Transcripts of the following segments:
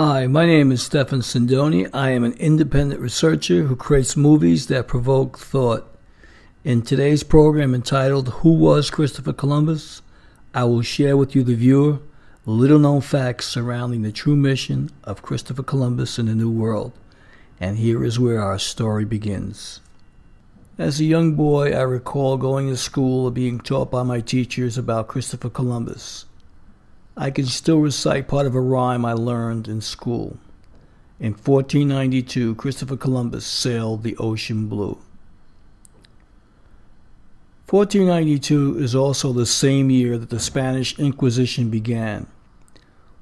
Hi, my name is Stephen Sindoni. I am an independent researcher who creates movies that provoke thought. In today's program entitled Who Was Christopher Columbus? I will share with you, the viewer, little known facts surrounding the true mission of Christopher Columbus in the New World. And here is where our story begins. As a young boy, I recall going to school and being taught by my teachers about Christopher Columbus. I can still recite part of a rhyme I learned in school. In 1492, Christopher Columbus sailed the ocean blue. 1492 is also the same year that the Spanish Inquisition began.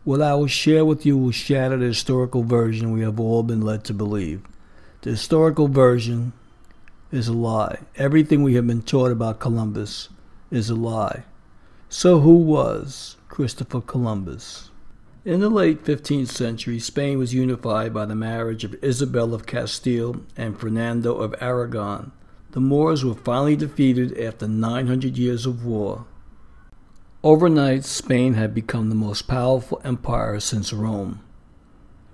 What I will share with you will shatter the historical version we have all been led to believe. The historical version is a lie. Everything we have been taught about Columbus is a lie. So, who was Christopher Columbus? In the late 15th century, Spain was unified by the marriage of Isabel of Castile and Fernando of Aragon. The Moors were finally defeated after 900 years of war. Overnight, Spain had become the most powerful empire since Rome.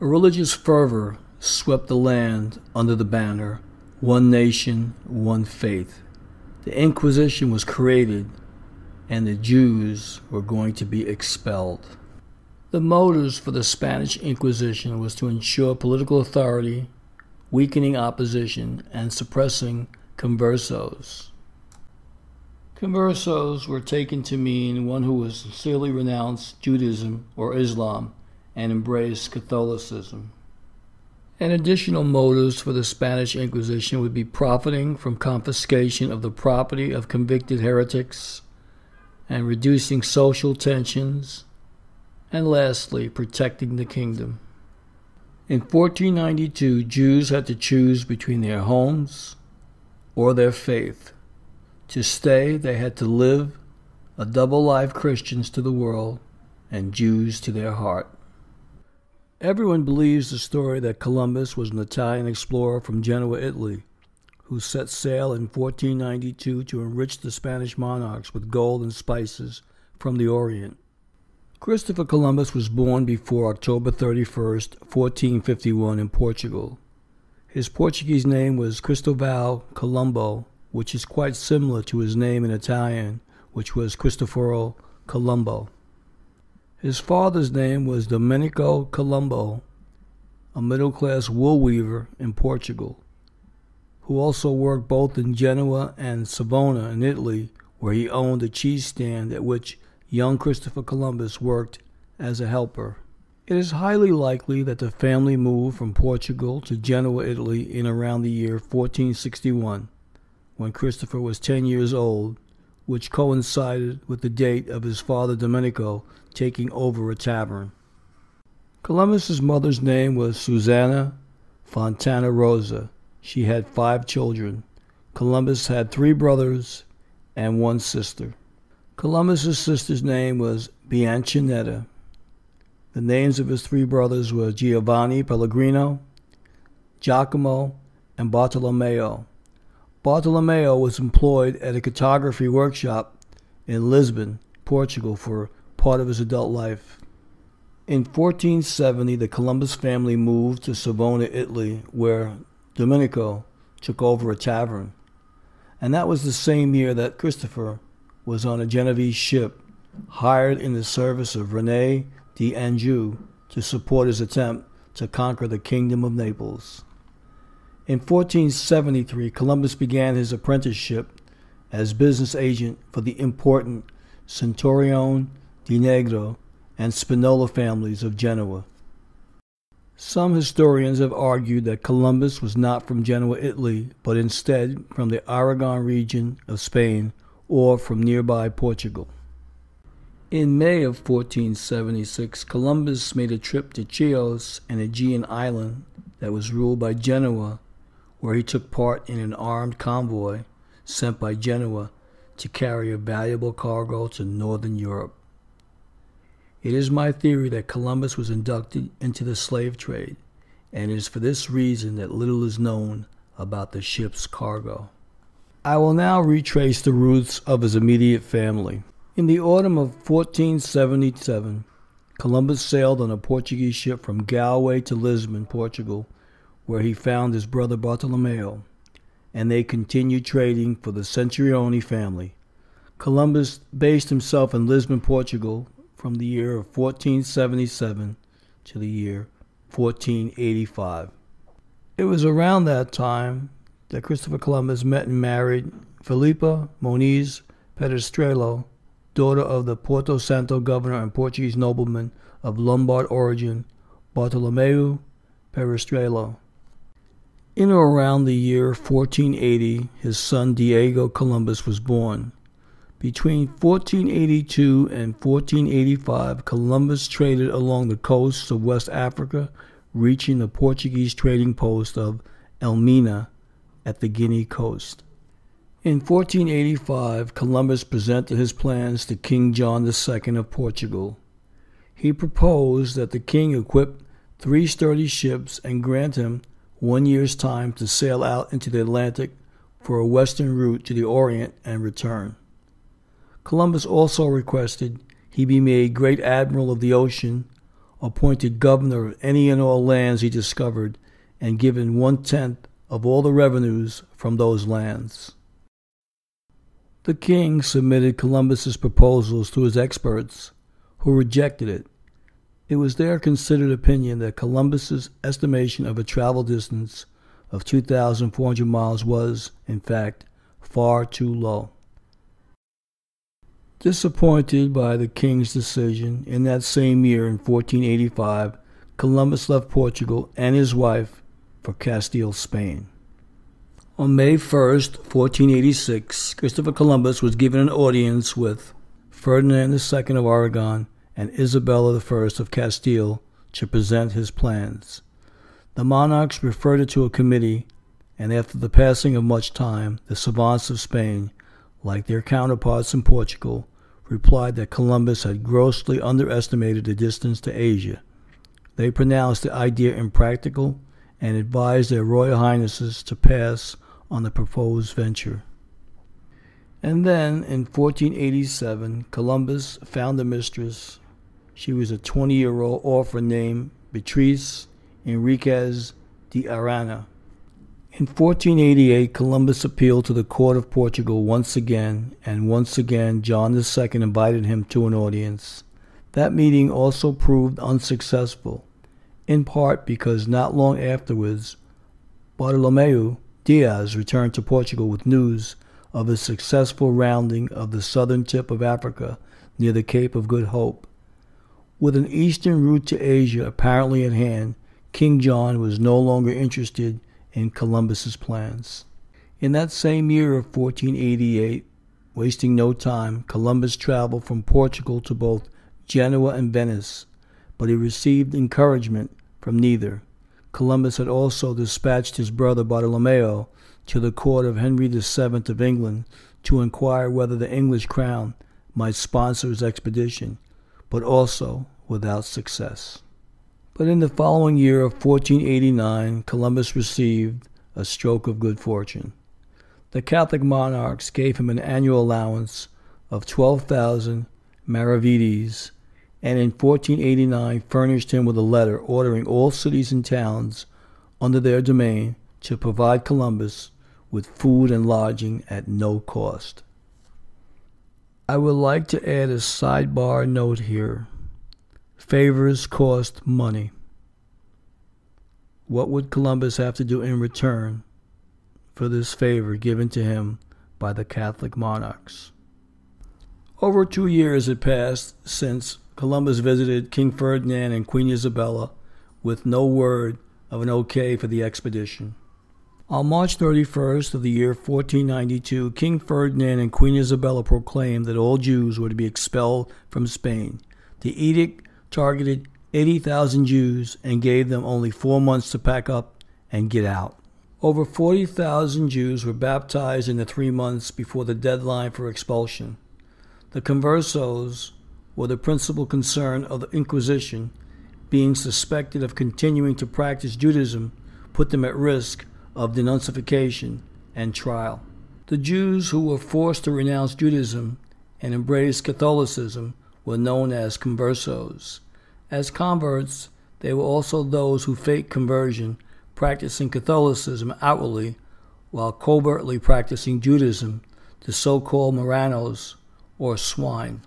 A religious fervor swept the land under the banner One Nation, One Faith. The Inquisition was created and the Jews were going to be expelled. The motives for the Spanish Inquisition was to ensure political authority, weakening opposition, and suppressing conversos. Conversos were taken to mean one who was sincerely renounced Judaism or Islam and embraced Catholicism. And additional motives for the Spanish Inquisition would be profiting from confiscation of the property of convicted heretics, and reducing social tensions, and lastly, protecting the kingdom. In 1492, Jews had to choose between their homes or their faith. To stay, they had to live a double life Christians to the world and Jews to their heart. Everyone believes the story that Columbus was an Italian explorer from Genoa, Italy who set sail in 1492 to enrich the Spanish monarchs with gold and spices from the Orient. Christopher Columbus was born before October 31, 1451, in Portugal. His Portuguese name was Cristobal Colombo, which is quite similar to his name in Italian, which was Cristoforo Colombo. His father's name was Domenico Colombo, a middle class wool weaver in Portugal who also worked both in Genoa and Savona in Italy, where he owned a cheese stand at which young Christopher Columbus worked as a helper. It is highly likely that the family moved from Portugal to Genoa, Italy in around the year 1461, when Christopher was 10 years old, which coincided with the date of his father Domenico taking over a tavern. Columbus's mother's name was Susanna Fontana Rosa, she had five children. Columbus had three brothers and one sister. Columbus's sister's name was Bianchinetta. The names of his three brothers were Giovanni Pellegrino, Giacomo, and Bartolomeo. Bartolomeo was employed at a cartography workshop in Lisbon, Portugal, for part of his adult life. In 1470, the Columbus family moved to Savona, Italy, where Domenico took over a tavern. And that was the same year that Christopher was on a Genoese ship hired in the service of Rene d'Anjou to support his attempt to conquer the Kingdom of Naples. In 1473, Columbus began his apprenticeship as business agent for the important Centurion di Negro and Spinola families of Genoa. Some historians have argued that Columbus was not from Genoa, Italy, but instead from the Aragon region of Spain or from nearby Portugal. In May of 1476, Columbus made a trip to Chios, an Aegean island that was ruled by Genoa, where he took part in an armed convoy sent by Genoa to carry a valuable cargo to northern Europe. It is my theory that Columbus was inducted into the slave trade, and it is for this reason that little is known about the ship's cargo. I will now retrace the roots of his immediate family. In the autumn of 1477, Columbus sailed on a Portuguese ship from Galway to Lisbon, Portugal, where he found his brother Bartolomeo, and they continued trading for the Centurioni family. Columbus based himself in Lisbon, Portugal from the year of 1477 to the year 1485. It was around that time that Christopher Columbus met and married Filipa Moniz Perestrelo, daughter of the Porto Santo governor and Portuguese nobleman of Lombard origin, Bartolomeu Perestrelo. In or around the year 1480, his son Diego Columbus was born. Between 1482 and 1485, Columbus traded along the coasts of West Africa, reaching the Portuguese trading post of Elmina at the Guinea coast. In 1485, Columbus presented his plans to King John II of Portugal. He proposed that the king equip three sturdy ships and grant him one year's time to sail out into the Atlantic for a western route to the Orient and return. Columbus also requested he be made great admiral of the ocean, appointed governor of any and all lands he discovered, and given one tenth of all the revenues from those lands. The king submitted Columbus's proposals to his experts, who rejected it. It was their considered opinion that Columbus's estimation of a travel distance of 2,400 miles was, in fact, far too low. Disappointed by the king's decision, in that same year, in 1485, Columbus left Portugal and his wife for Castile, Spain. On May 1st, 1486, Christopher Columbus was given an audience with Ferdinand II of Aragon and Isabella I of Castile to present his plans. The monarchs referred it to a committee, and after the passing of much time, the savants of Spain, like their counterparts in Portugal, replied that Columbus had grossly underestimated the distance to Asia. They pronounced the idea impractical and advised their Royal Highnesses to pass on the proposed venture. And then, in 1487, Columbus found a mistress. She was a 20 year old orphan named Beatrice Enriquez de Arana. In 1488, Columbus appealed to the court of Portugal once again, and once again John II invited him to an audience. That meeting also proved unsuccessful, in part because not long afterwards, Bartolomeu Diaz returned to Portugal with news of a successful rounding of the southern tip of Africa near the Cape of Good Hope. With an eastern route to Asia apparently at hand, King John was no longer interested in Columbus's plans. In that same year of 1488, wasting no time, Columbus traveled from Portugal to both Genoa and Venice, but he received encouragement from neither. Columbus had also dispatched his brother Bartolomeo to the court of Henry VII of England to inquire whether the English crown might sponsor his expedition, but also without success. But in the following year of 1489, Columbus received a stroke of good fortune. The Catholic monarchs gave him an annual allowance of 12,000 maravedis, and in 1489 furnished him with a letter ordering all cities and towns under their domain to provide Columbus with food and lodging at no cost. I would like to add a sidebar note here. Favors cost money. What would Columbus have to do in return for this favor given to him by the Catholic monarchs? Over two years had passed since Columbus visited King Ferdinand and Queen Isabella with no word of an okay for the expedition. On March 31st of the year 1492, King Ferdinand and Queen Isabella proclaimed that all Jews were to be expelled from Spain. The edict targeted 80,000 Jews and gave them only four months to pack up and get out. Over 40,000 Jews were baptized in the three months before the deadline for expulsion. The conversos were the principal concern of the Inquisition, being suspected of continuing to practice Judaism put them at risk of denunciation and trial. The Jews who were forced to renounce Judaism and embrace Catholicism were known as conversos. As converts, they were also those who faked conversion, practicing Catholicism outwardly while covertly practicing Judaism, the so called Marranos or swine.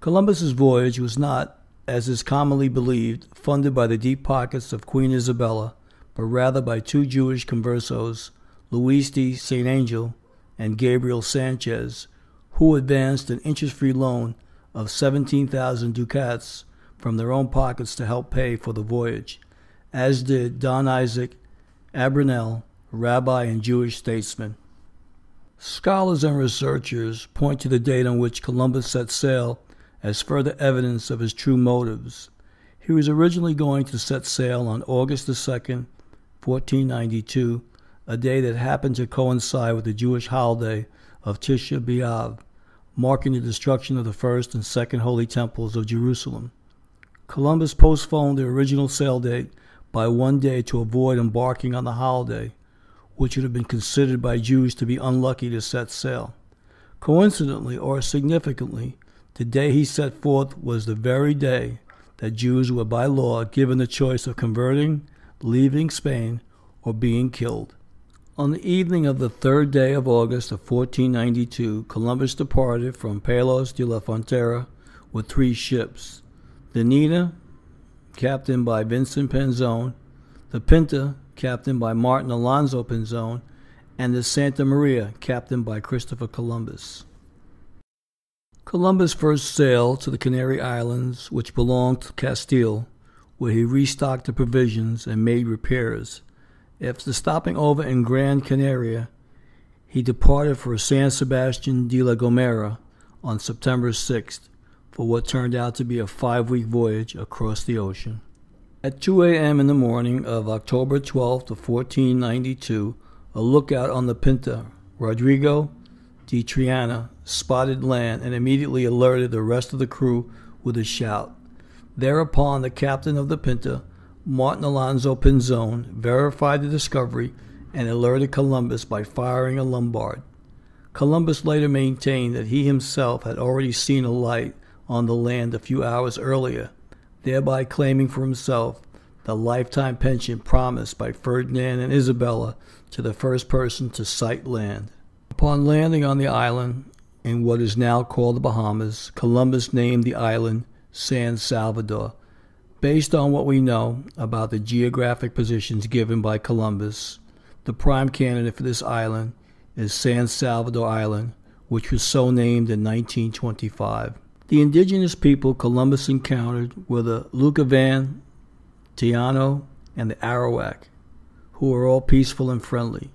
Columbus's voyage was not, as is commonly believed, funded by the deep pockets of Queen Isabella, but rather by two Jewish conversos, Luis de St. Angel and Gabriel Sanchez, who advanced an interest free loan of 17,000 ducats from their own pockets to help pay for the voyage, as did Don Isaac Abravanel, rabbi and Jewish statesman. Scholars and researchers point to the date on which Columbus set sail as further evidence of his true motives. He was originally going to set sail on August the 2nd, 1492, a day that happened to coincide with the Jewish holiday of Tisha B'Av, marking the destruction of the first and second holy temples of Jerusalem. Columbus postponed the original sail date by one day to avoid embarking on the holiday, which would have been considered by Jews to be unlucky to set sail. Coincidentally or significantly, the day he set forth was the very day that Jews were by law given the choice of converting, leaving Spain, or being killed. On the evening of the third day of August of 1492, Columbus departed from Palos de la Frontera with three ships the Nina, captained by Vincent Pinzon, the Pinta, captained by Martin Alonso Pinzon, and the Santa Maria, captained by Christopher Columbus. Columbus first sailed to the Canary Islands, which belonged to Castile, where he restocked the provisions and made repairs. After stopping over in Gran Canaria, he departed for San Sebastian de la Gomera on September 6th for what turned out to be a five week voyage across the ocean. At 2 a.m. in the morning of October 12th of 1492, a lookout on the Pinta, Rodrigo de Triana, spotted land and immediately alerted the rest of the crew with a shout. Thereupon, the captain of the Pinta, Martin Alonso Pinzon, verified the discovery and alerted Columbus by firing a Lombard. Columbus later maintained that he himself had already seen a light on the land a few hours earlier thereby claiming for himself the lifetime pension promised by Ferdinand and Isabella to the first person to sight land. Upon landing on the island in what is now called the Bahamas, Columbus named the island San Salvador. Based on what we know about the geographic positions given by Columbus, the prime candidate for this island is San Salvador Island, which was so named in 1925. The indigenous people Columbus encountered were the Lucayan, Taino, and the Arawak, who were all peaceful and friendly.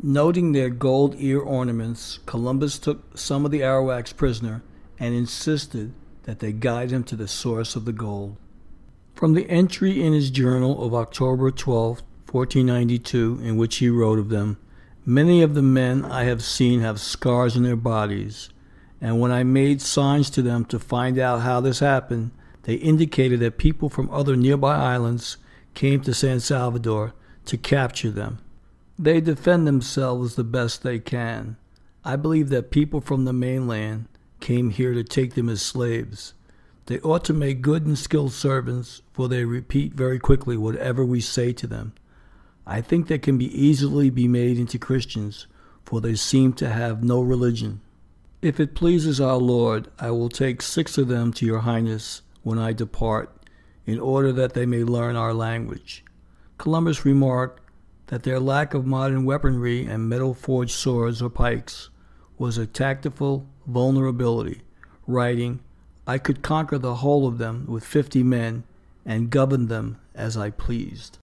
Noting their gold ear ornaments, Columbus took some of the Arawaks prisoner and insisted that they guide him to the source of the gold. From the entry in his journal of October 12, 1492, in which he wrote of them, Many of the men I have seen have scars on their bodies and when I made signs to them to find out how this happened, they indicated that people from other nearby islands came to San Salvador to capture them. They defend themselves the best they can. I believe that people from the mainland came here to take them as slaves. They ought to make good and skilled servants, for they repeat very quickly whatever we say to them. I think they can be easily be made into Christians, for they seem to have no religion. If it pleases our Lord, I will take six of them to your highness when I depart, in order that they may learn our language. Columbus remarked that their lack of modern weaponry and metal forged swords or pikes was a tactful vulnerability, writing, I could conquer the whole of them with fifty men and govern them as I pleased.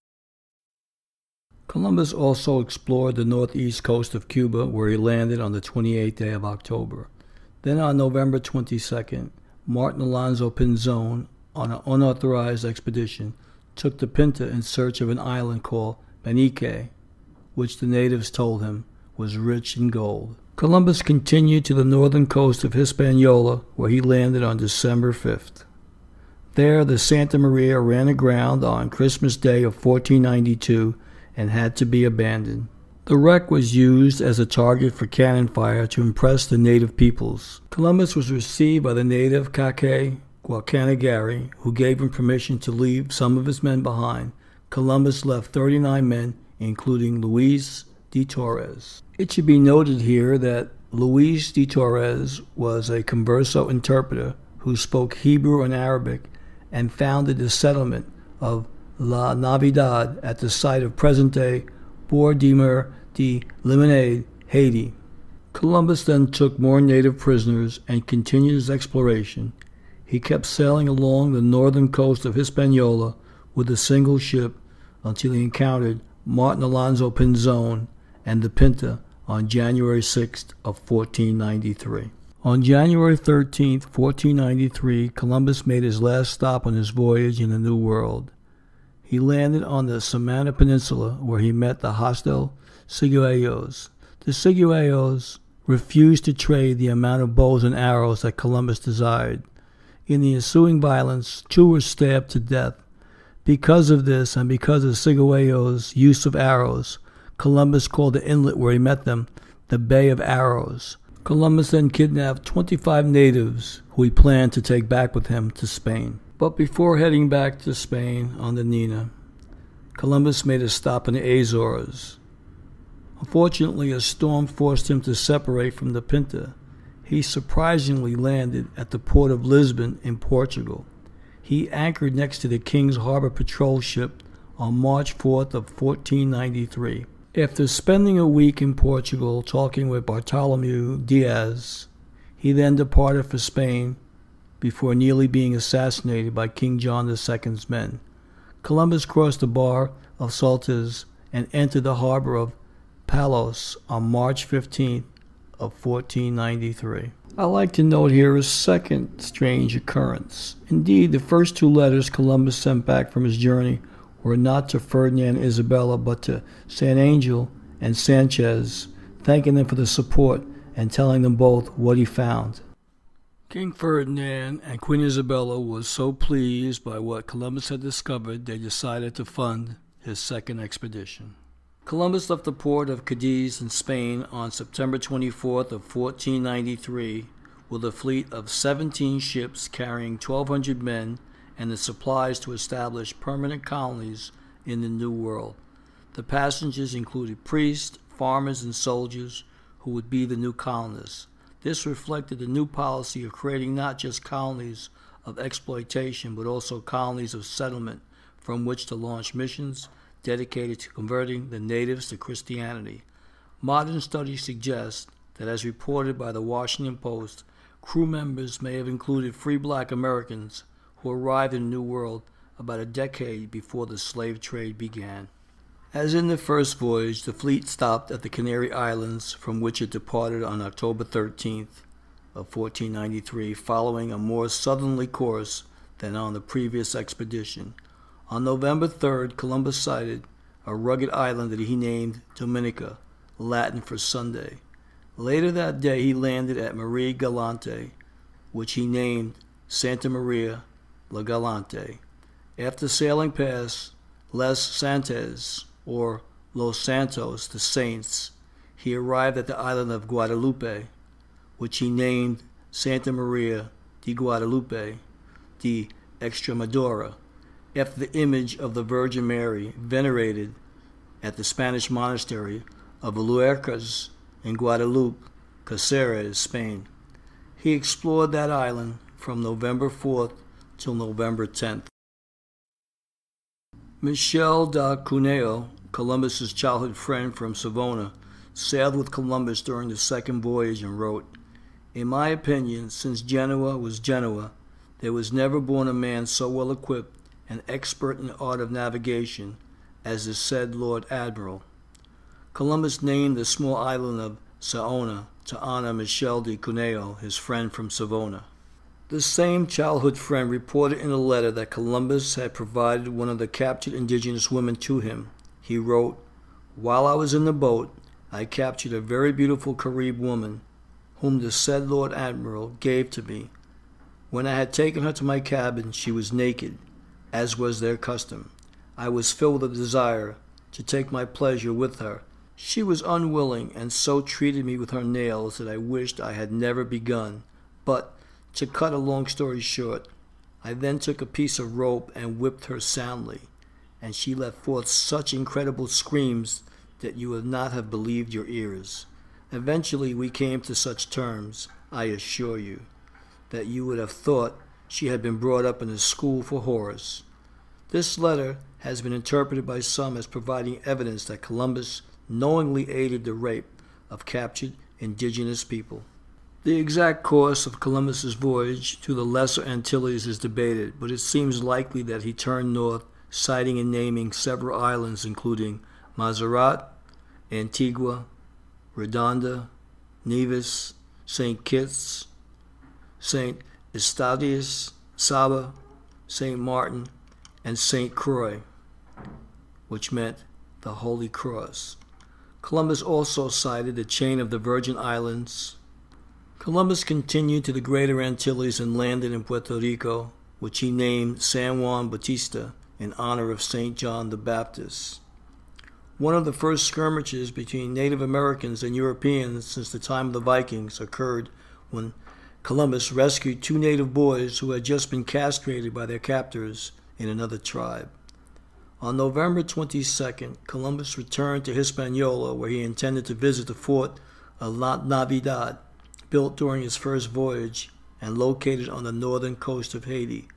Columbus also explored the northeast coast of Cuba, where he landed on the 28th day of October. Then on November 22nd, Martin Alonso Pinzon, on an unauthorized expedition, took the Pinta in search of an island called Benique, which the natives told him was rich in gold. Columbus continued to the northern coast of Hispaniola, where he landed on December 5th. There, the Santa Maria ran aground on Christmas Day of 1492 and had to be abandoned. The wreck was used as a target for cannon fire to impress the native peoples. Columbus was received by the native Kake Guacanagari, who gave him permission to leave some of his men behind, Columbus left 39 men, including Luis de Torres. It should be noted here that Luis de Torres was a converso interpreter who spoke Hebrew and Arabic and founded the settlement of La Navidad at the site of present day Bord de Mer de Limonade, Haiti. Columbus then took more native prisoners and continued his exploration. He kept sailing along the northern coast of Hispaniola with a single ship until he encountered Martin Alonso Pinzon and the Pinta on January 6th of 1493. On January 13th, 1493, Columbus made his last stop on his voyage in the New World. He landed on the Samana Peninsula where he met the hostile Ciguayos. The Ciguayos refused to trade the amount of bows and arrows that Columbus desired. In the ensuing violence, two were stabbed to death. Because of this, and because of Ciguayos' use of arrows, Columbus called the inlet where he met them the Bay of Arrows. Columbus then kidnapped 25 natives who he planned to take back with him to Spain. But before heading back to Spain on the Nina, Columbus made a stop in the Azores. Unfortunately, a storm forced him to separate from the Pinta. He surprisingly landed at the port of Lisbon in Portugal. He anchored next to the King's Harbor Patrol ship on March 4th of 1493. After spending a week in Portugal talking with Bartholomew Diaz, he then departed for Spain before nearly being assassinated by King John II's men. Columbus crossed the bar of Saltes and entered the harbor of Palos on March 15th of 1493. I like to note here a second strange occurrence. Indeed, the first two letters Columbus sent back from his journey were not to Ferdinand and Isabella, but to San Angel and Sanchez, thanking them for the support and telling them both what he found. King Ferdinand and Queen Isabella were so pleased by what Columbus had discovered, they decided to fund his second expedition. Columbus left the port of Cadiz in Spain on September 24th of 1493 with a fleet of 17 ships carrying 1,200 men and the supplies to establish permanent colonies in the New World. The passengers included priests, farmers, and soldiers who would be the new colonists. This reflected the new policy of creating not just colonies of exploitation, but also colonies of settlement from which to launch missions dedicated to converting the natives to Christianity. Modern studies suggest that, as reported by the Washington Post, crew members may have included free black Americans who arrived in the New World about a decade before the slave trade began. As in the first voyage, the fleet stopped at the Canary Islands, from which it departed on October 13th of 1493, following a more southerly course than on the previous expedition. On November 3rd, Columbus sighted a rugged island that he named Dominica, Latin for Sunday. Later that day, he landed at Marie Galante, which he named Santa Maria La Galante. After sailing past Les Saintes, or Los Santos, the Saints, he arrived at the island of Guadalupe, which he named Santa Maria de Guadalupe de Extremadura, after the image of the Virgin Mary venerated at the Spanish monastery of Luercas in Guadalupe, Caceres, Spain. He explored that island from November 4th till November 10th. Michel da Cuneo, Columbus's childhood friend from Savona, sailed with Columbus during the second voyage and wrote, In my opinion, since Genoa was Genoa, there was never born a man so well equipped and expert in the art of navigation as the said Lord Admiral. Columbus named the small island of Saona to honor Michel de Cuneo, his friend from Savona. The same childhood friend reported in a letter that Columbus had provided one of the captured indigenous women to him. He wrote, While I was in the boat, I captured a very beautiful Carib woman, whom the said Lord Admiral gave to me. When I had taken her to my cabin, she was naked, as was their custom. I was filled with a desire to take my pleasure with her. She was unwilling, and so treated me with her nails that I wished I had never begun. But to cut a long story short, I then took a piece of rope and whipped her soundly, and she let forth such incredible screams that you would not have believed your ears. Eventually, we came to such terms, I assure you, that you would have thought she had been brought up in a school for horrors. This letter has been interpreted by some as providing evidence that Columbus knowingly aided the rape of captured indigenous people. The exact course of Columbus's voyage to the Lesser Antilles is debated, but it seems likely that he turned north, sighting and naming several islands including Montserrat, Antigua, Redonda, Nevis, St. Kitts, St. Eustatius, Saba, St. Martin, and St. Croix, which meant the Holy Cross. Columbus also sighted the chain of the Virgin Islands, Columbus continued to the Greater Antilles and landed in Puerto Rico, which he named San Juan Bautista in honor of St. John the Baptist. One of the first skirmishes between Native Americans and Europeans since the time of the Vikings occurred when Columbus rescued two native boys who had just been castrated by their captors in another tribe. On November 22nd, Columbus returned to Hispaniola, where he intended to visit the fort of La Navidad, built during his first voyage and located on the northern coast of Haiti.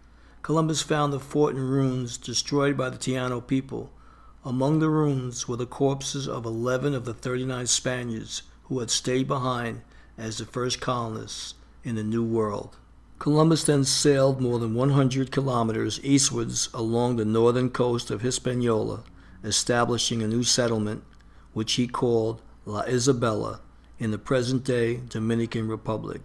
Columbus found the fort in ruins destroyed by the Taino people. Among the ruins were the corpses of 11 of the 39 Spaniards who had stayed behind as the first colonists in the New World. Columbus then sailed more than 100 kilometers eastwards along the northern coast of Hispaniola, establishing a new settlement, which he called La Isabela, in the present day Dominican Republic.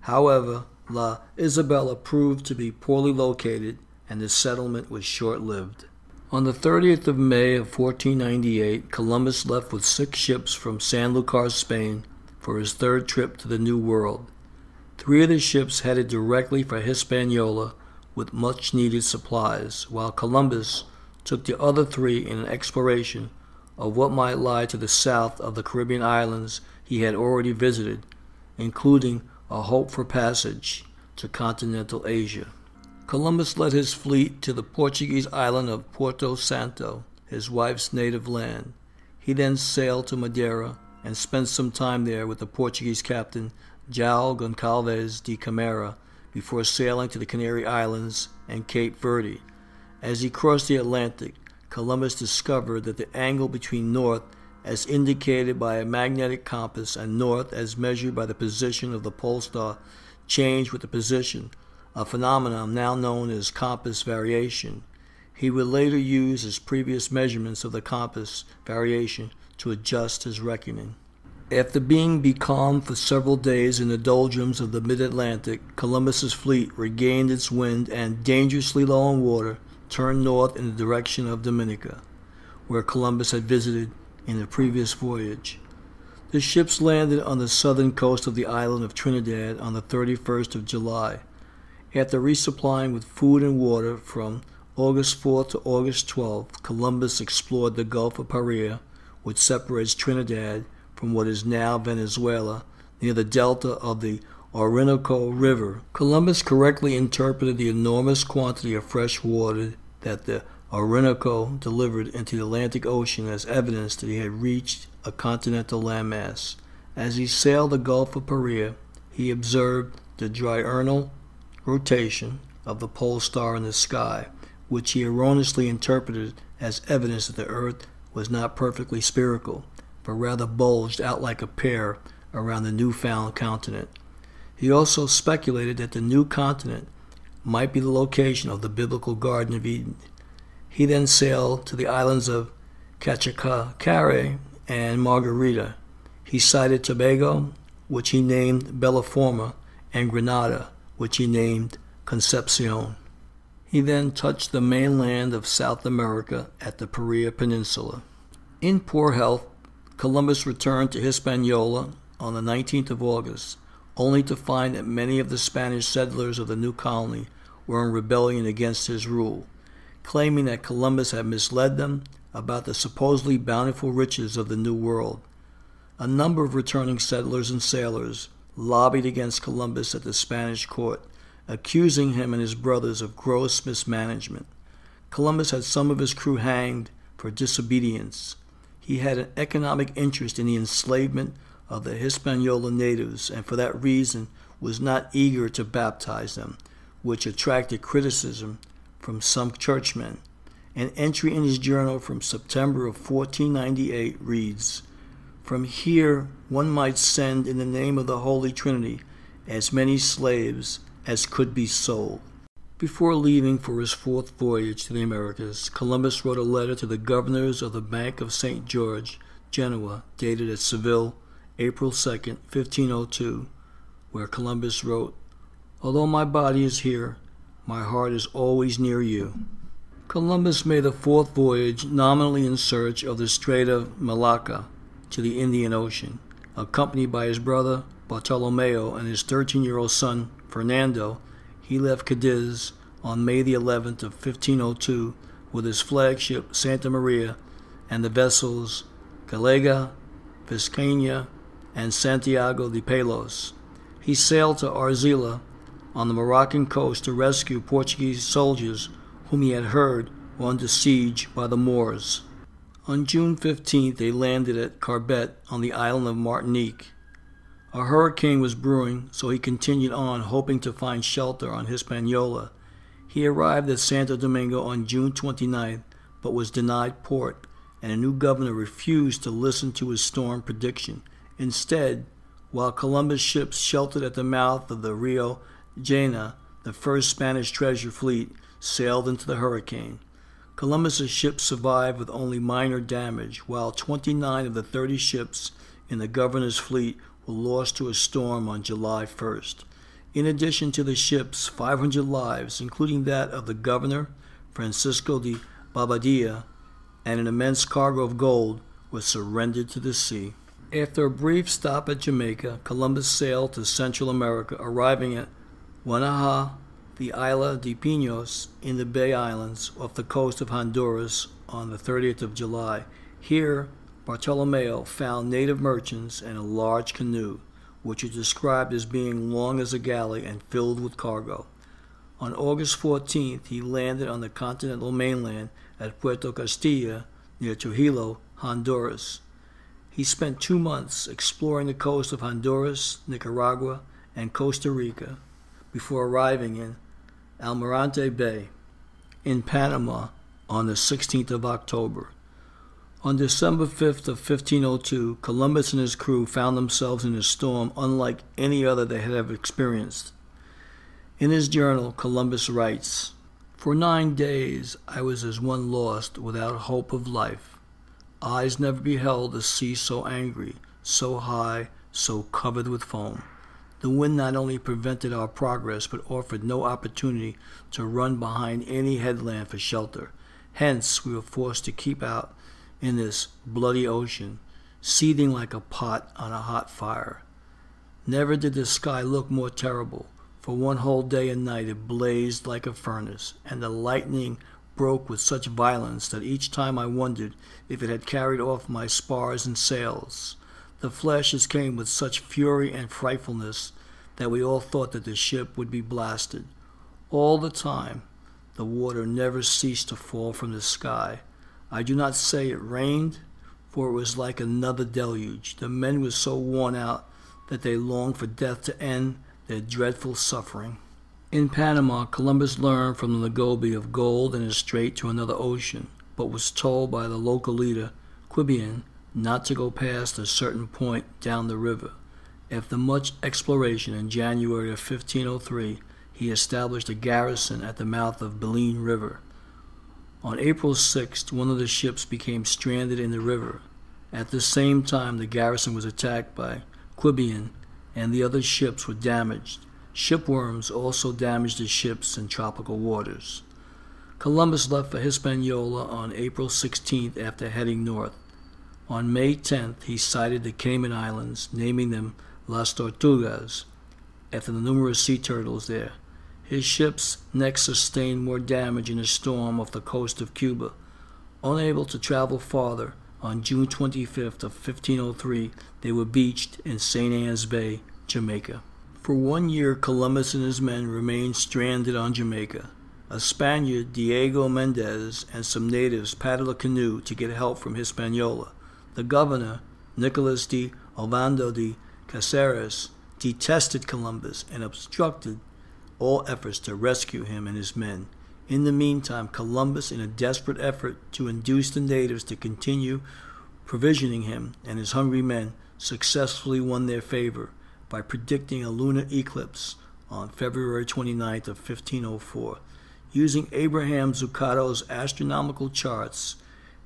However, La Isabela proved to be poorly located and the settlement was short lived. On the 30th of May of 1498, Columbus left with six ships from Sanlúcar, Spain, for his third trip to the New World. Three of the ships headed directly for Hispaniola with much needed supplies, while Columbus took the other three in an exploration of what might lie to the south of the Caribbean islands he had already visited, including a hope for passage to continental Asia. Columbus led his fleet to the Portuguese island of Porto Santo, his wife's native land. He then sailed to Madeira and spent some time there with the Portuguese captain João Goncalves de Camara before sailing to the Canary Islands and Cape Verde. As he crossed the Atlantic, Columbus discovered that the angle between north as indicated by a magnetic compass, and north as measured by the position of the pole star changed with the position, a phenomenon now known as compass variation. He would later use his previous measurements of the compass variation to adjust his reckoning. After being becalmed for several days in the doldrums of the mid Atlantic, Columbus's fleet regained its wind and, dangerously low on water, turned north in the direction of Dominica, where Columbus had visited in the previous voyage. The ships landed on the southern coast of the island of Trinidad on the 31st of July. After resupplying with food and water from August 4th to August 12th, Columbus explored the Gulf of Paria, which separates Trinidad from what is now Venezuela, near the delta of the Orinoco River. Columbus correctly interpreted the enormous quantity of fresh water that the Orinoco delivered into the Atlantic Ocean as evidence that he had reached a continental landmass. As he sailed the Gulf of Paria, he observed the diurnal rotation of the pole star in the sky, which he erroneously interpreted as evidence that the earth was not perfectly spherical, but rather bulged out like a pear around the newfound continent. He also speculated that the new continent might be the location of the biblical Garden of Eden. He then sailed to the islands of Cachiacare and Margarita. He sighted Tobago, which he named Belleforma, and Grenada, which he named Concepcion. He then touched the mainland of South America at the Paria Peninsula. In poor health, Columbus returned to Hispaniola on the 19th of August, only to find that many of the Spanish settlers of the new colony were in rebellion against his rule claiming that Columbus had misled them about the supposedly bountiful riches of the New World. A number of returning settlers and sailors lobbied against Columbus at the Spanish court, accusing him and his brothers of gross mismanagement. Columbus had some of his crew hanged for disobedience. He had an economic interest in the enslavement of the Hispaniola natives and for that reason was not eager to baptize them, which attracted criticism from some churchmen. An entry in his journal from September of 1498 reads From here one might send in the name of the Holy Trinity as many slaves as could be sold. Before leaving for his fourth voyage to the Americas, Columbus wrote a letter to the governors of the Bank of St. George, Genoa, dated at Seville, April 2, 1502, where Columbus wrote, Although my body is here, my heart is always near you. Columbus made a fourth voyage nominally in search of the Strait of Malacca to the Indian Ocean, accompanied by his brother Bartolomeo and his 13 year old son Fernando. He left Cadiz on May the 11th of 1502 with his flagship Santa Maria and the vessels Gallega, Viscaya, and Santiago de Palos. He sailed to Arcila on the Moroccan coast to rescue Portuguese soldiers whom he had heard were under siege by the Moors. On June 15th, they landed at Carbet on the island of Martinique. A hurricane was brewing, so he continued on, hoping to find shelter on Hispaniola. He arrived at Santo Domingo on June 29th, but was denied port, and a new governor refused to listen to his storm prediction. Instead, while Columbus' ships sheltered at the mouth of the Rio Jaena, the first Spanish treasure fleet sailed into the hurricane. Columbus's ships survived with only minor damage, while 29 of the 30 ships in the governor's fleet were lost to a storm on July 1st. In addition to the ships, 500 lives, including that of the governor, Francisco de Bobadilla, and an immense cargo of gold, were surrendered to the sea. After a brief stop at Jamaica, Columbus sailed to Central America, arriving at Guanaja, the Isla de Pinos in the Bay Islands off the coast of Honduras on the 30th of July. Here, Bartolomeo found native merchants and a large canoe, which is described as being long as a galley and filled with cargo. On August 14th, he landed on the continental mainland at Puerto Castilla near Trujillo, Honduras. He spent two months exploring the coast of Honduras, Nicaragua, and Costa Rica before arriving in Almirante Bay in Panama on the 16th of October. On December 5th of 1502, Columbus and his crew found themselves in a storm unlike any other they had ever experienced. In his journal, Columbus writes, For nine days I was as one lost without hope of life. Eyes never beheld a sea so angry, so high, so covered with foam. The wind not only prevented our progress, but offered no opportunity to run behind any headland for shelter. Hence, we were forced to keep out in this bloody ocean, seething like a pot on a hot fire. Never did the sky look more terrible. For one whole day and night it blazed like a furnace, and the lightning broke with such violence that each time I wondered if it had carried off my spars and sails. The flashes came with such fury and frightfulness that we all thought that the ship would be blasted. All the time, the water never ceased to fall from the sky. I do not say it rained, for it was like another deluge. The men were so worn out that they longed for death to end their dreadful suffering. In Panama, Columbus learned from the Nagobi of gold in his strait to another ocean, but was told by the local leader, Quibian, not to go past a certain point down the river. After much exploration in January of 1503, he established a garrison at the mouth of Belén River. On April 6th, one of the ships became stranded in the river. At the same time, the garrison was attacked by Quibian, and the other ships were damaged. Shipworms also damaged the ships in tropical waters. Columbus left for Hispaniola on April 16th after heading north. On May 10th, he sighted the Cayman Islands, naming them Las Tortugas, after the numerous sea turtles there. His ships next sustained more damage in a storm off the coast of Cuba. Unable to travel farther, on June 25th of 1503, they were beached in St. Ann's Bay, Jamaica. For one year, Columbus and his men remained stranded on Jamaica. A Spaniard, Diego Mendez, and some natives paddled a canoe to get help from Hispaniola. The governor, Nicolas de Ovando de Caceres, detested Columbus and obstructed all efforts to rescue him and his men. In the meantime, Columbus, in a desperate effort to induce the natives to continue provisioning him and his hungry men, successfully won their favor by predicting a lunar eclipse on February 29th of 1504. Using Abraham Zacuto's astronomical charts,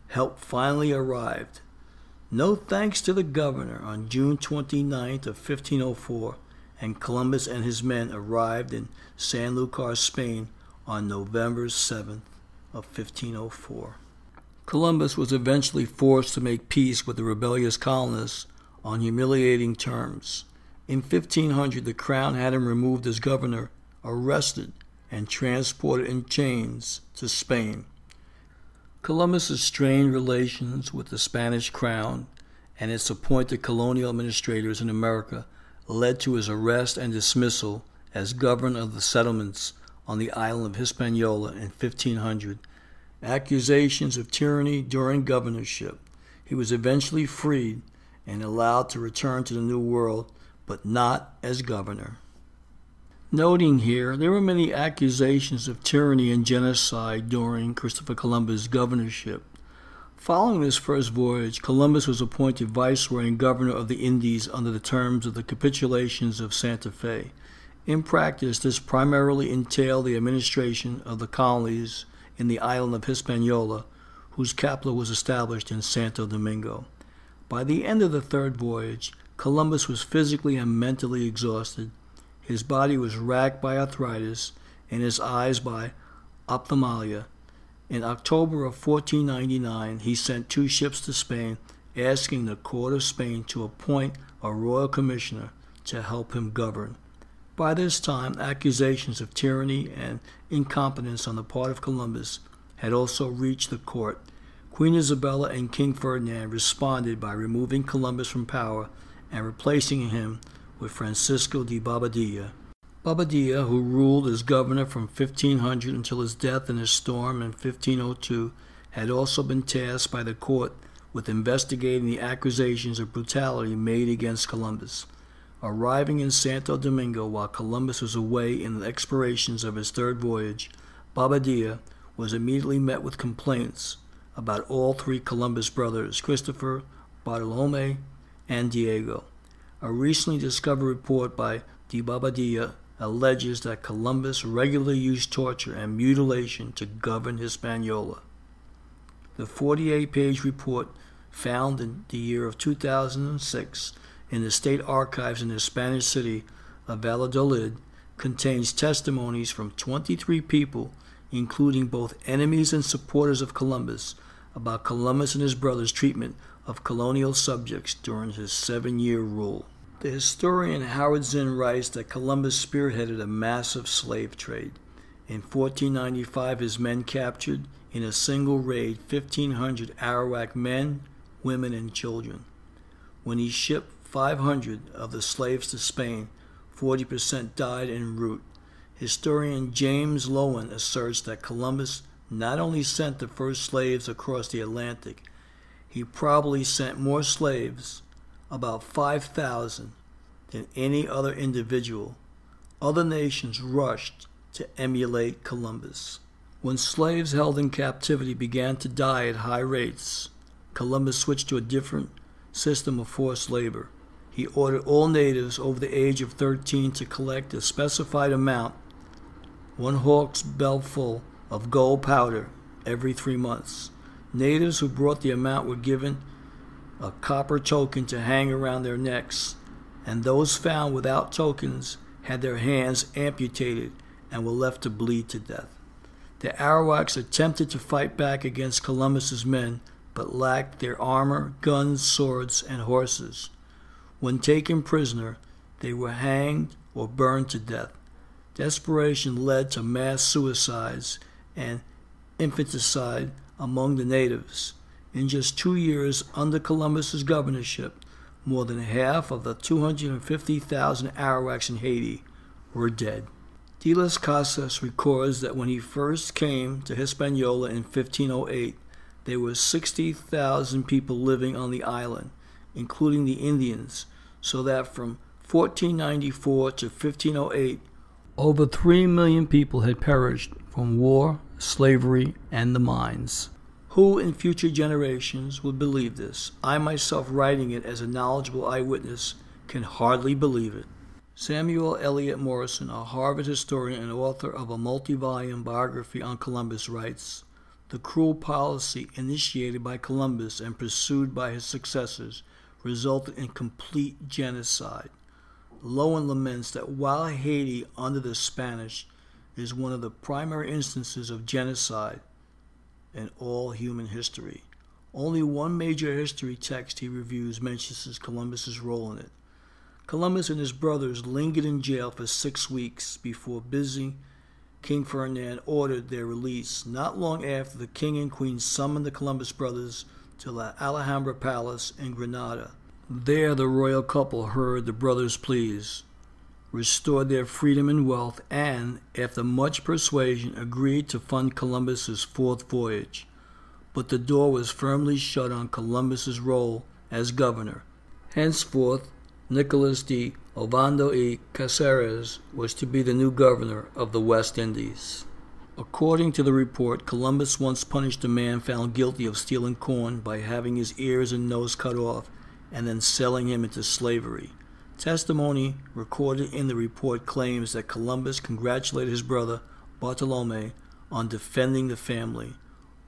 help finally arrived. No thanks to the governor on June 29th of 1504, and Columbus and his men arrived in Sanlúcar, Spain on November 7th of 1504. Columbus was eventually forced to make peace with the rebellious colonists on humiliating terms. In 1500, the crown had him removed as governor, arrested, and transported in chains to Spain. Columbus's strained relations with the Spanish crown and its appointed colonial administrators in America led to his arrest and dismissal as governor of the settlements on the island of Hispaniola in 1500. Accusations of tyranny during governorship. He was eventually freed and allowed to return to the New World, but not as governor. Noting here, there were many accusations of tyranny and genocide during Christopher Columbus' governorship. Following his first voyage, Columbus was appointed viceroy and governor of the Indies under the terms of the capitulations of Santa Fe. In practice, this primarily entailed the administration of the colonies in the island of Hispaniola, whose capital was established in Santo Domingo. By the end of the third voyage, Columbus was physically and mentally exhausted. His body was racked by arthritis and his eyes by ophthalmia. In October of 1499, he sent two ships to Spain, asking the court of Spain to appoint a royal commissioner to help him govern. By this time, accusations of tyranny and incompetence on the part of Columbus had also reached the court. Queen Isabella and King Ferdinand responded by removing Columbus from power and replacing him with Francisco de Bobadilla. Bobadilla, who ruled as governor from 1500 until his death in a storm in 1502, had also been tasked by the court with investigating the accusations of brutality made against Columbus. Arriving in Santo Domingo while Columbus was away in the explorations of his third voyage, Bobadilla was immediately met with complaints about all three Columbus brothers, Christopher, Bartolome, and Diego. A recently discovered report by de Bobadilla alleges that Columbus regularly used torture and mutilation to govern Hispaniola. The 48 page report found in the year of 2006 in the state archives in the Spanish city of Valladolid contains testimonies from 23 people, including both enemies and supporters of Columbus, about Columbus and his brothers' treatment of colonial subjects during his seven year rule. The historian Howard Zinn writes that Columbus spearheaded a massive slave trade. In 1495, his men captured in a single raid 1,500 Arawak men, women, and children. When he shipped 500 of the slaves to Spain, 40% died en route. Historian James Loewen asserts that Columbus not only sent the first slaves across the Atlantic, he probably sent more slaves, about 5,000, than any other individual. Other nations rushed to emulate Columbus. When slaves held in captivity began to die at high rates, Columbus switched to a different system of forced labor he ordered all natives over the age of 13 to collect a specified amount, one hawk's belful of gold powder, every three months. Natives who brought the amount were given a copper token to hang around their necks, and those found without tokens had their hands amputated and were left to bleed to death. The Arawaks attempted to fight back against Columbus's men, but lacked their armor, guns, swords, and horses. When taken prisoner, they were hanged or burned to death. Desperation led to mass suicides and infanticide among the natives. In just two years under Columbus's governorship, more than half of the 250,000 Arawaks in Haiti were dead. De las Casas records that when he first came to Hispaniola in 1508, there were 60,000 people living on the island, including the Indians, so that from 1494 to 1508, over 3 million people had perished from war, slavery, and the mines. Who in future generations would believe this? I myself, writing it as a knowledgeable eyewitness, can hardly believe it. Samuel Eliot Morison, a Harvard historian and author of a multi volume biography on Columbus, writes The cruel policy initiated by Columbus and pursued by his successors resulted in complete genocide. Loewen laments that while Haiti under the Spanish is one of the primary instances of genocide, in all human history. Only one major history text he reviews mentions Columbus's role in it. Columbus and his brothers lingered in jail for six weeks before busy King Ferdinand ordered their release. Not long after, the king and queen summoned the Columbus brothers to the Alhambra Palace in Granada. There, the royal couple heard the brothers' pleas restored their freedom and wealth, and, after much persuasion, agreed to fund Columbus's fourth voyage. But the door was firmly shut on Columbus's role as governor. Henceforth, Nicolas de Ovando y Caceres was to be the new governor of the West Indies. According to the report, Columbus once punished a man found guilty of stealing corn by having his ears and nose cut off and then selling him into slavery. Testimony recorded in the report claims that Columbus congratulated his brother Bartolome on defending the family,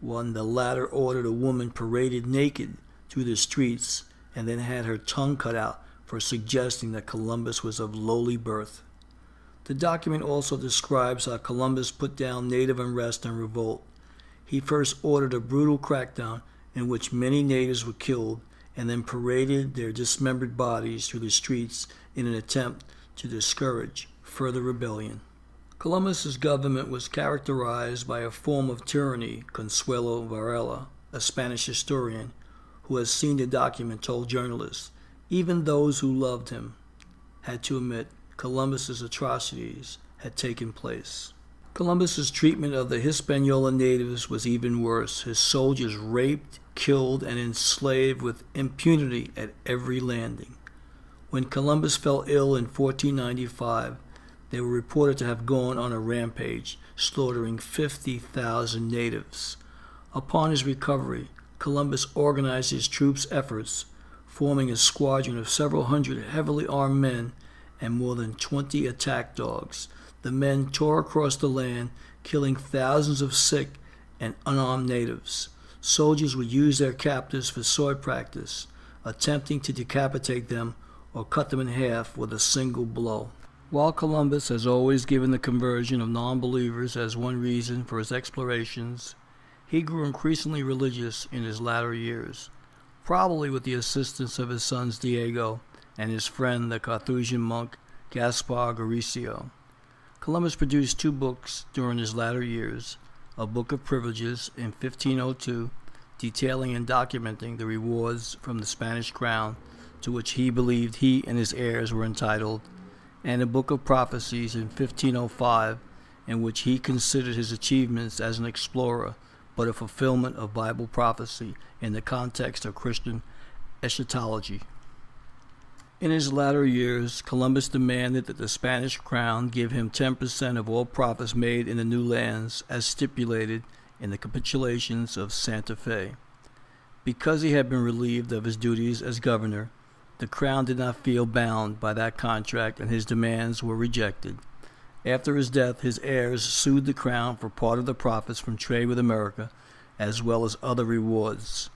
when the latter ordered a woman paraded naked through the streets and then had her tongue cut out for suggesting that Columbus was of lowly birth. The document also describes how Columbus put down native unrest and revolt. He first ordered a brutal crackdown in which many natives were killed and then paraded their dismembered bodies through the streets in an attempt to discourage further rebellion. Columbus's government was characterized by a form of tyranny, Consuelo Varela, a Spanish historian who has seen the document, told journalists. Even those who loved him had to admit Columbus's atrocities had taken place. Columbus's treatment of the Hispaniola natives was even worse. His soldiers raped, killed, and enslaved with impunity at every landing. When Columbus fell ill in 1495, they were reported to have gone on a rampage, slaughtering 50,000 natives. Upon his recovery, Columbus organized his troops' efforts, forming a squadron of several hundred heavily armed men and more than 20 attack dogs. The men tore across the land, killing thousands of sick and unarmed natives. Soldiers would use their captives for sword practice, attempting to decapitate them or cut them in half with a single blow. While Columbus has always given the conversion of non believers as one reason for his explorations, he grew increasingly religious in his latter years, probably with the assistance of his sons Diego and his friend the Carthusian monk Gaspar Garcia. Columbus produced two books during his latter years a Book of Privileges in 1502, detailing and documenting the rewards from the Spanish crown to which he believed he and his heirs were entitled, and a Book of Prophecies in 1505, in which he considered his achievements as an explorer but a fulfillment of Bible prophecy in the context of Christian eschatology. In his latter years, Columbus demanded that the Spanish crown give him 10% of all profits made in the new lands as stipulated in the capitulations of Santa Fe. Because he had been relieved of his duties as governor, the crown did not feel bound by that contract and his demands were rejected. After his death, his heirs sued the crown for part of the profits from trade with America, as well as other rewards.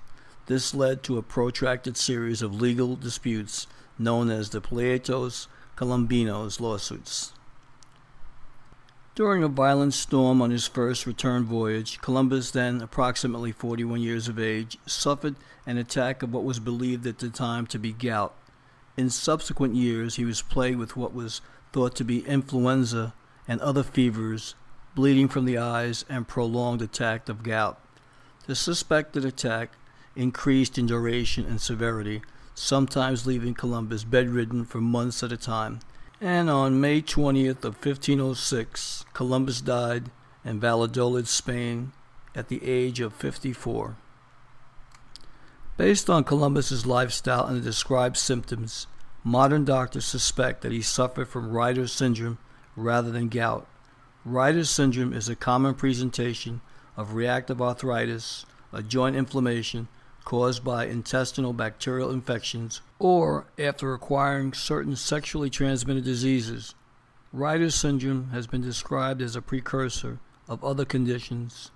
This led to a protracted series of legal disputes known as the Pleitos Colombinos lawsuits. During a violent storm on his first return voyage, Columbus, then approximately 41 years of age, suffered an attack of what was believed at the time to be gout. In subsequent years, he was plagued with what was thought to be influenza and other fevers, bleeding from the eyes, and prolonged attack of gout. The suspected attack increased in duration and severity sometimes leaving Columbus bedridden for months at a time. And on May 20th of 1506, Columbus died in Valladolid, Spain, at the age of 54. Based on Columbus's lifestyle and the described symptoms, modern doctors suspect that he suffered from Reiter's syndrome rather than gout. Reiter's syndrome is a common presentation of reactive arthritis, a joint inflammation caused by intestinal bacterial infections, or after acquiring certain sexually transmitted diseases. Reiter's syndrome has been described as a precursor of other conditions.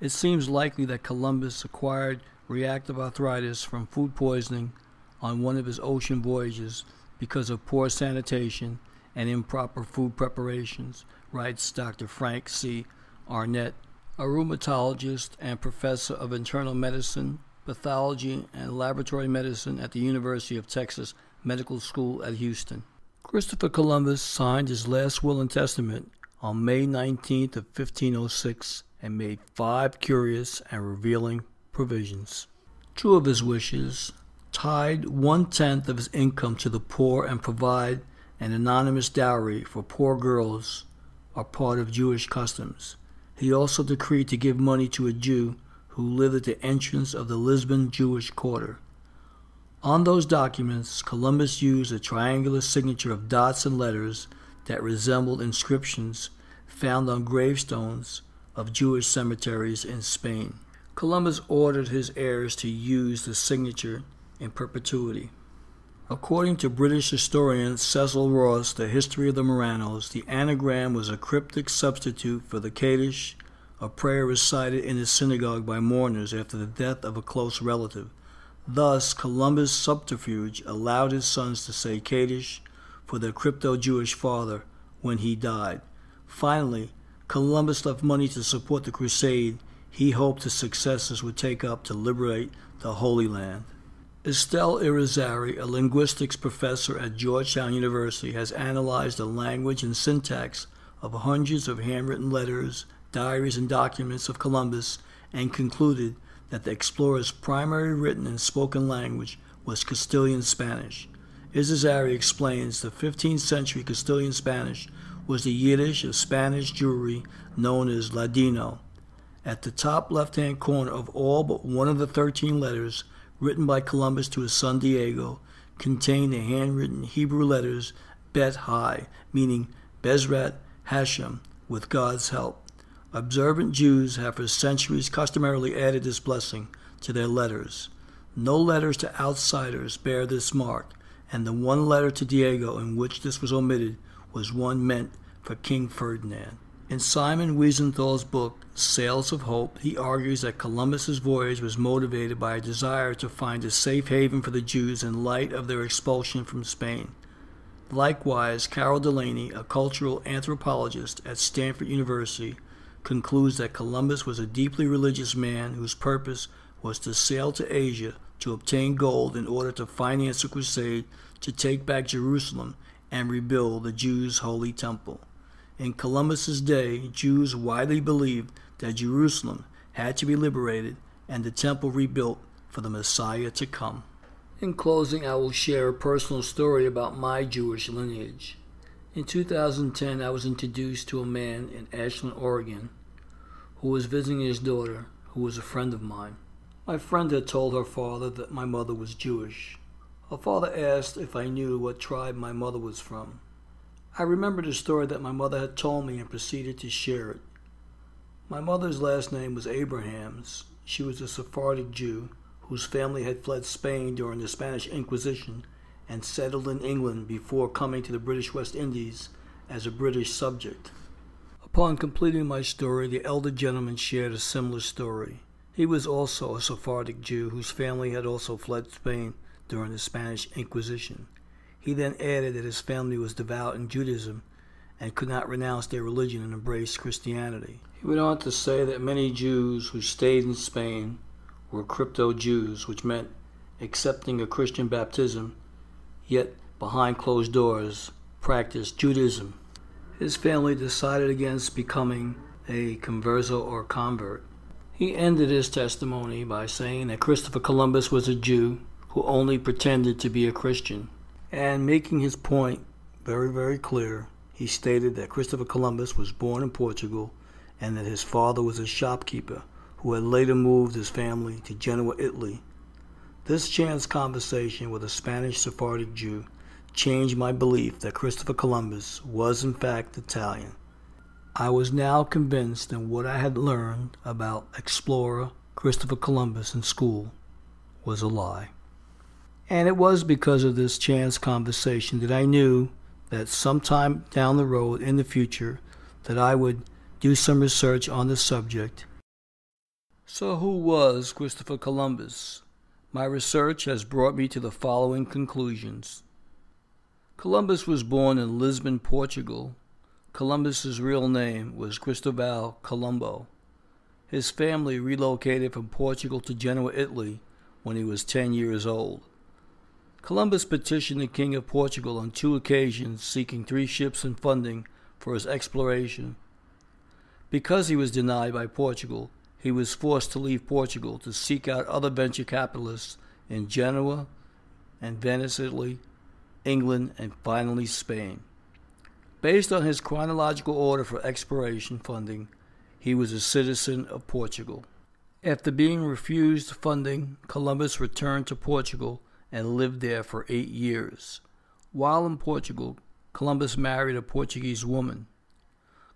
It seems likely that Columbus acquired reactive arthritis from food poisoning on one of his ocean voyages because of poor sanitation and improper food preparations, writes Dr. Frank C. Arnett, a rheumatologist and professor of internal medicine, pathology, and laboratory medicine at the University of Texas Medical School at Houston. Christopher Columbus signed his last will and testament on May 19th of 1506 and made five curious and revealing provisions. Two of his wishes tied one tenth of his income to the poor and provide an anonymous dowry for poor girls are part of Jewish customs. He also decreed to give money to a Jew who lived at the entrance of the Lisbon Jewish quarter. On those documents, Columbus used a triangular signature of dots and letters that resembled inscriptions found on gravestones of Jewish cemeteries in Spain. Columbus ordered his heirs to use the signature in perpetuity. According to British historian Cecil Roth, The History of the Marranos, the anagram was a cryptic substitute for the Kaddish, a prayer recited in a synagogue by mourners after the death of a close relative. Thus, Columbus' subterfuge allowed his sons to say Kaddish for their crypto Jewish father when he died. Finally, Columbus left money to support the crusade he hoped his successors would take up to liberate the Holy Land. Estelle Irizarry, a linguistics professor at Georgetown University, has analyzed the language and syntax of hundreds of handwritten letters, diaries, and documents of Columbus and concluded that the explorer's primary written and spoken language was Castilian Spanish. Irizarry explains the 15th century Castilian Spanish was the Yiddish of Spanish Jewry known as Ladino. At the top left hand corner of all but one of the 13 letters written by Columbus to his son Diego, contained the handwritten Hebrew letters Bet Hai, meaning Bezrat Hashem, with God's help. Observant Jews have for centuries customarily added this blessing to their letters. No letters to outsiders bear this mark, and the one letter to Diego in which this was omitted was one meant for King Ferdinand. In Simon Wiesenthal's book, Sails of Hope, he argues that Columbus's voyage was motivated by a desire to find a safe haven for the Jews in light of their expulsion from Spain. Likewise, Carol Delaney, a cultural anthropologist at Stanford University, concludes that Columbus was a deeply religious man whose purpose was to sail to Asia to obtain gold in order to finance a crusade to take back Jerusalem and rebuild the Jews' holy temple. In Columbus's day, Jews widely believed that Jerusalem had to be liberated and the temple rebuilt for the Messiah to come. In closing, I will share a personal story about my Jewish lineage. In 2010, I was introduced to a man in Ashland, Oregon, who was visiting his daughter, who was a friend of mine. My friend had told her father that my mother was Jewish. Her father asked if I knew what tribe my mother was from. I remembered a story that my mother had told me and proceeded to share it. My mother's last name was Abrahams. She was a Sephardic Jew whose family had fled Spain during the Spanish Inquisition and settled in England before coming to the British West Indies as a British subject. Upon completing my story, the elder gentleman shared a similar story. He was also a Sephardic Jew whose family had also fled Spain during the Spanish Inquisition. He then added that his family was devout in Judaism and could not renounce their religion and embrace Christianity. He went on to say that many Jews who stayed in Spain were crypto Jews, which meant accepting a Christian baptism, yet behind closed doors practiced Judaism. His family decided against becoming a converso or convert. He ended his testimony by saying that Christopher Columbus was a Jew who only pretended to be a Christian. And making his point very, very clear, he stated that Christopher Columbus was born in Portugal and that his father was a shopkeeper who had later moved his family to Genoa, Italy. This chance conversation with a Spanish Sephardic Jew changed my belief that Christopher Columbus was in fact Italian. I was now convinced that what I had learned about explorer Christopher Columbus in school was a lie. And it was because of this chance conversation that I knew that sometime down the road in the future that I would do some research on the subject. So who was Christopher Columbus? My research has brought me to the following conclusions. Columbus was born in Lisbon, Portugal. Columbus's real name was Cristobal Colombo. His family relocated from Portugal to Genoa, Italy when he was 10 years old. Columbus petitioned the King of Portugal on two occasions seeking three ships and funding for his exploration. Because he was denied by Portugal, he was forced to leave Portugal to seek out other venture capitalists in Genoa and Venice, Italy, England, and finally Spain. Based on his chronological order for exploration funding, he was a citizen of Portugal. After being refused funding, Columbus returned to Portugal and lived there for eight years. While in Portugal, Columbus married a Portuguese woman.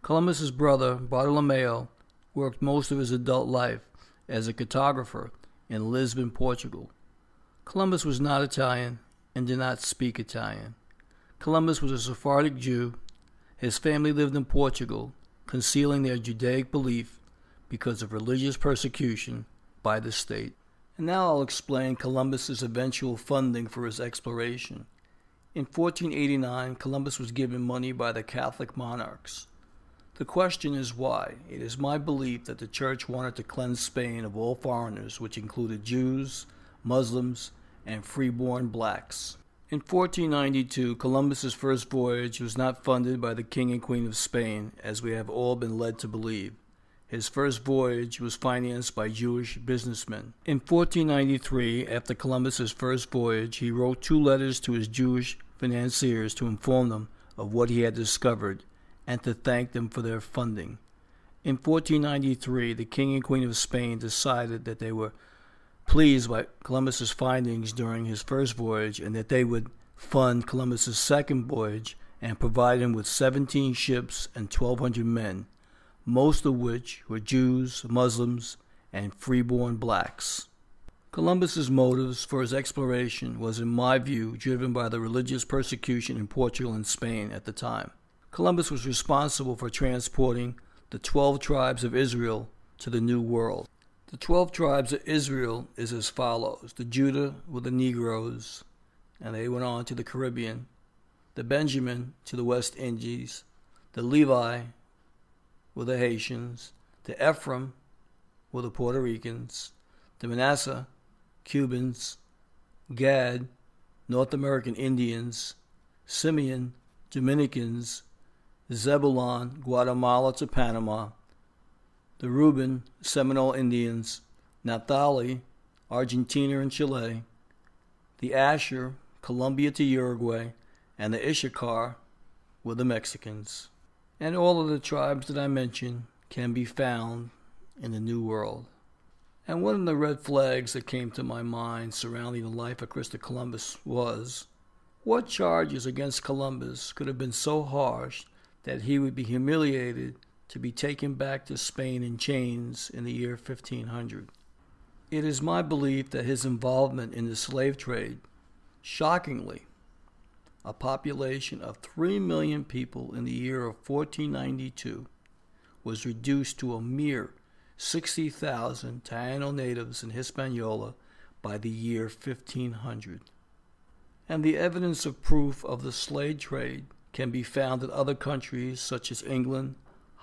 Columbus's brother, Bartolomeo, worked most of his adult life as a cartographer in Lisbon, Portugal. Columbus was not Italian and did not speak Italian. Columbus was a Sephardic Jew. His family lived in Portugal, concealing their Judaic belief because of religious persecution by the state. And now I'll explain Columbus's eventual funding for his exploration. In 1489, Columbus was given money by the Catholic monarchs. The question is why. It is my belief that the church wanted to cleanse Spain of all foreigners, which included Jews, Muslims, and freeborn blacks. In 1492, Columbus's first voyage was not funded by the King and Queen of Spain, as we have all been led to believe. His first voyage was financed by Jewish businessmen. In 1493, after Columbus's first voyage, he wrote two letters to his Jewish financiers to inform them of what he had discovered and to thank them for their funding. In 1493, the King and Queen of Spain decided that they were pleased by Columbus's findings during his first voyage and that they would fund Columbus's second voyage and provide him with 17 ships and 1,200 men, most of which were Jews, Muslims, and freeborn blacks. Columbus's motives for his exploration was, in my view, driven by the religious persecution in Portugal and Spain at the time. Columbus was responsible for transporting the 12 tribes of Israel to the New World. The 12 tribes of Israel is as follows. The Judah were the Negroes, and they went on to the Caribbean, the Benjamin to the West Indies, the Levi were the Haitians, the Ephraim were the Puerto Ricans, the Manasseh, Cubans, Gad, North American Indians, Simeon, Dominicans, Zebulon, Guatemala to Panama, the Reuben, Seminole Indians, Naphtali, Argentina and Chile, the Asher, Colombia to Uruguay, and the Issachar were the Mexicans. And all of the tribes that I mentioned can be found in the New World. And one of the red flags that came to my mind surrounding the life of Christopher Columbus was what charges against Columbus could have been so harsh that he would be humiliated to be taken back to Spain in chains in the year 1500. It is my belief that his involvement in the slave trade, shockingly, a population of 3 million people in the year of 1492, was reduced to a mere 60,000 Taino natives in Hispaniola by the year 1500. And the evidence of proof of the slave trade can be found in other countries such as England,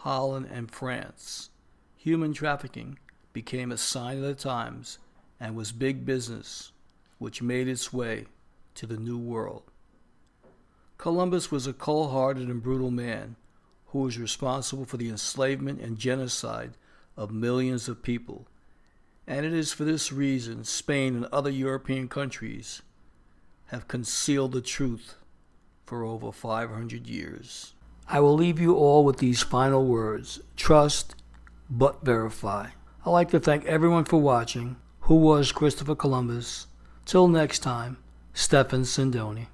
Holland, and France, human trafficking became a sign of the times and was big business, which made its way to the New World. Columbus was a cold hearted and brutal man who was responsible for the enslavement and genocide of millions of people, And it is for this reason Spain and other European countries have concealed the truth for over 500 years. I will leave you all with these final words trust but verify. I'd like to thank everyone for watching. Who was Christopher Columbus? Till next time, Stephen Sindoni.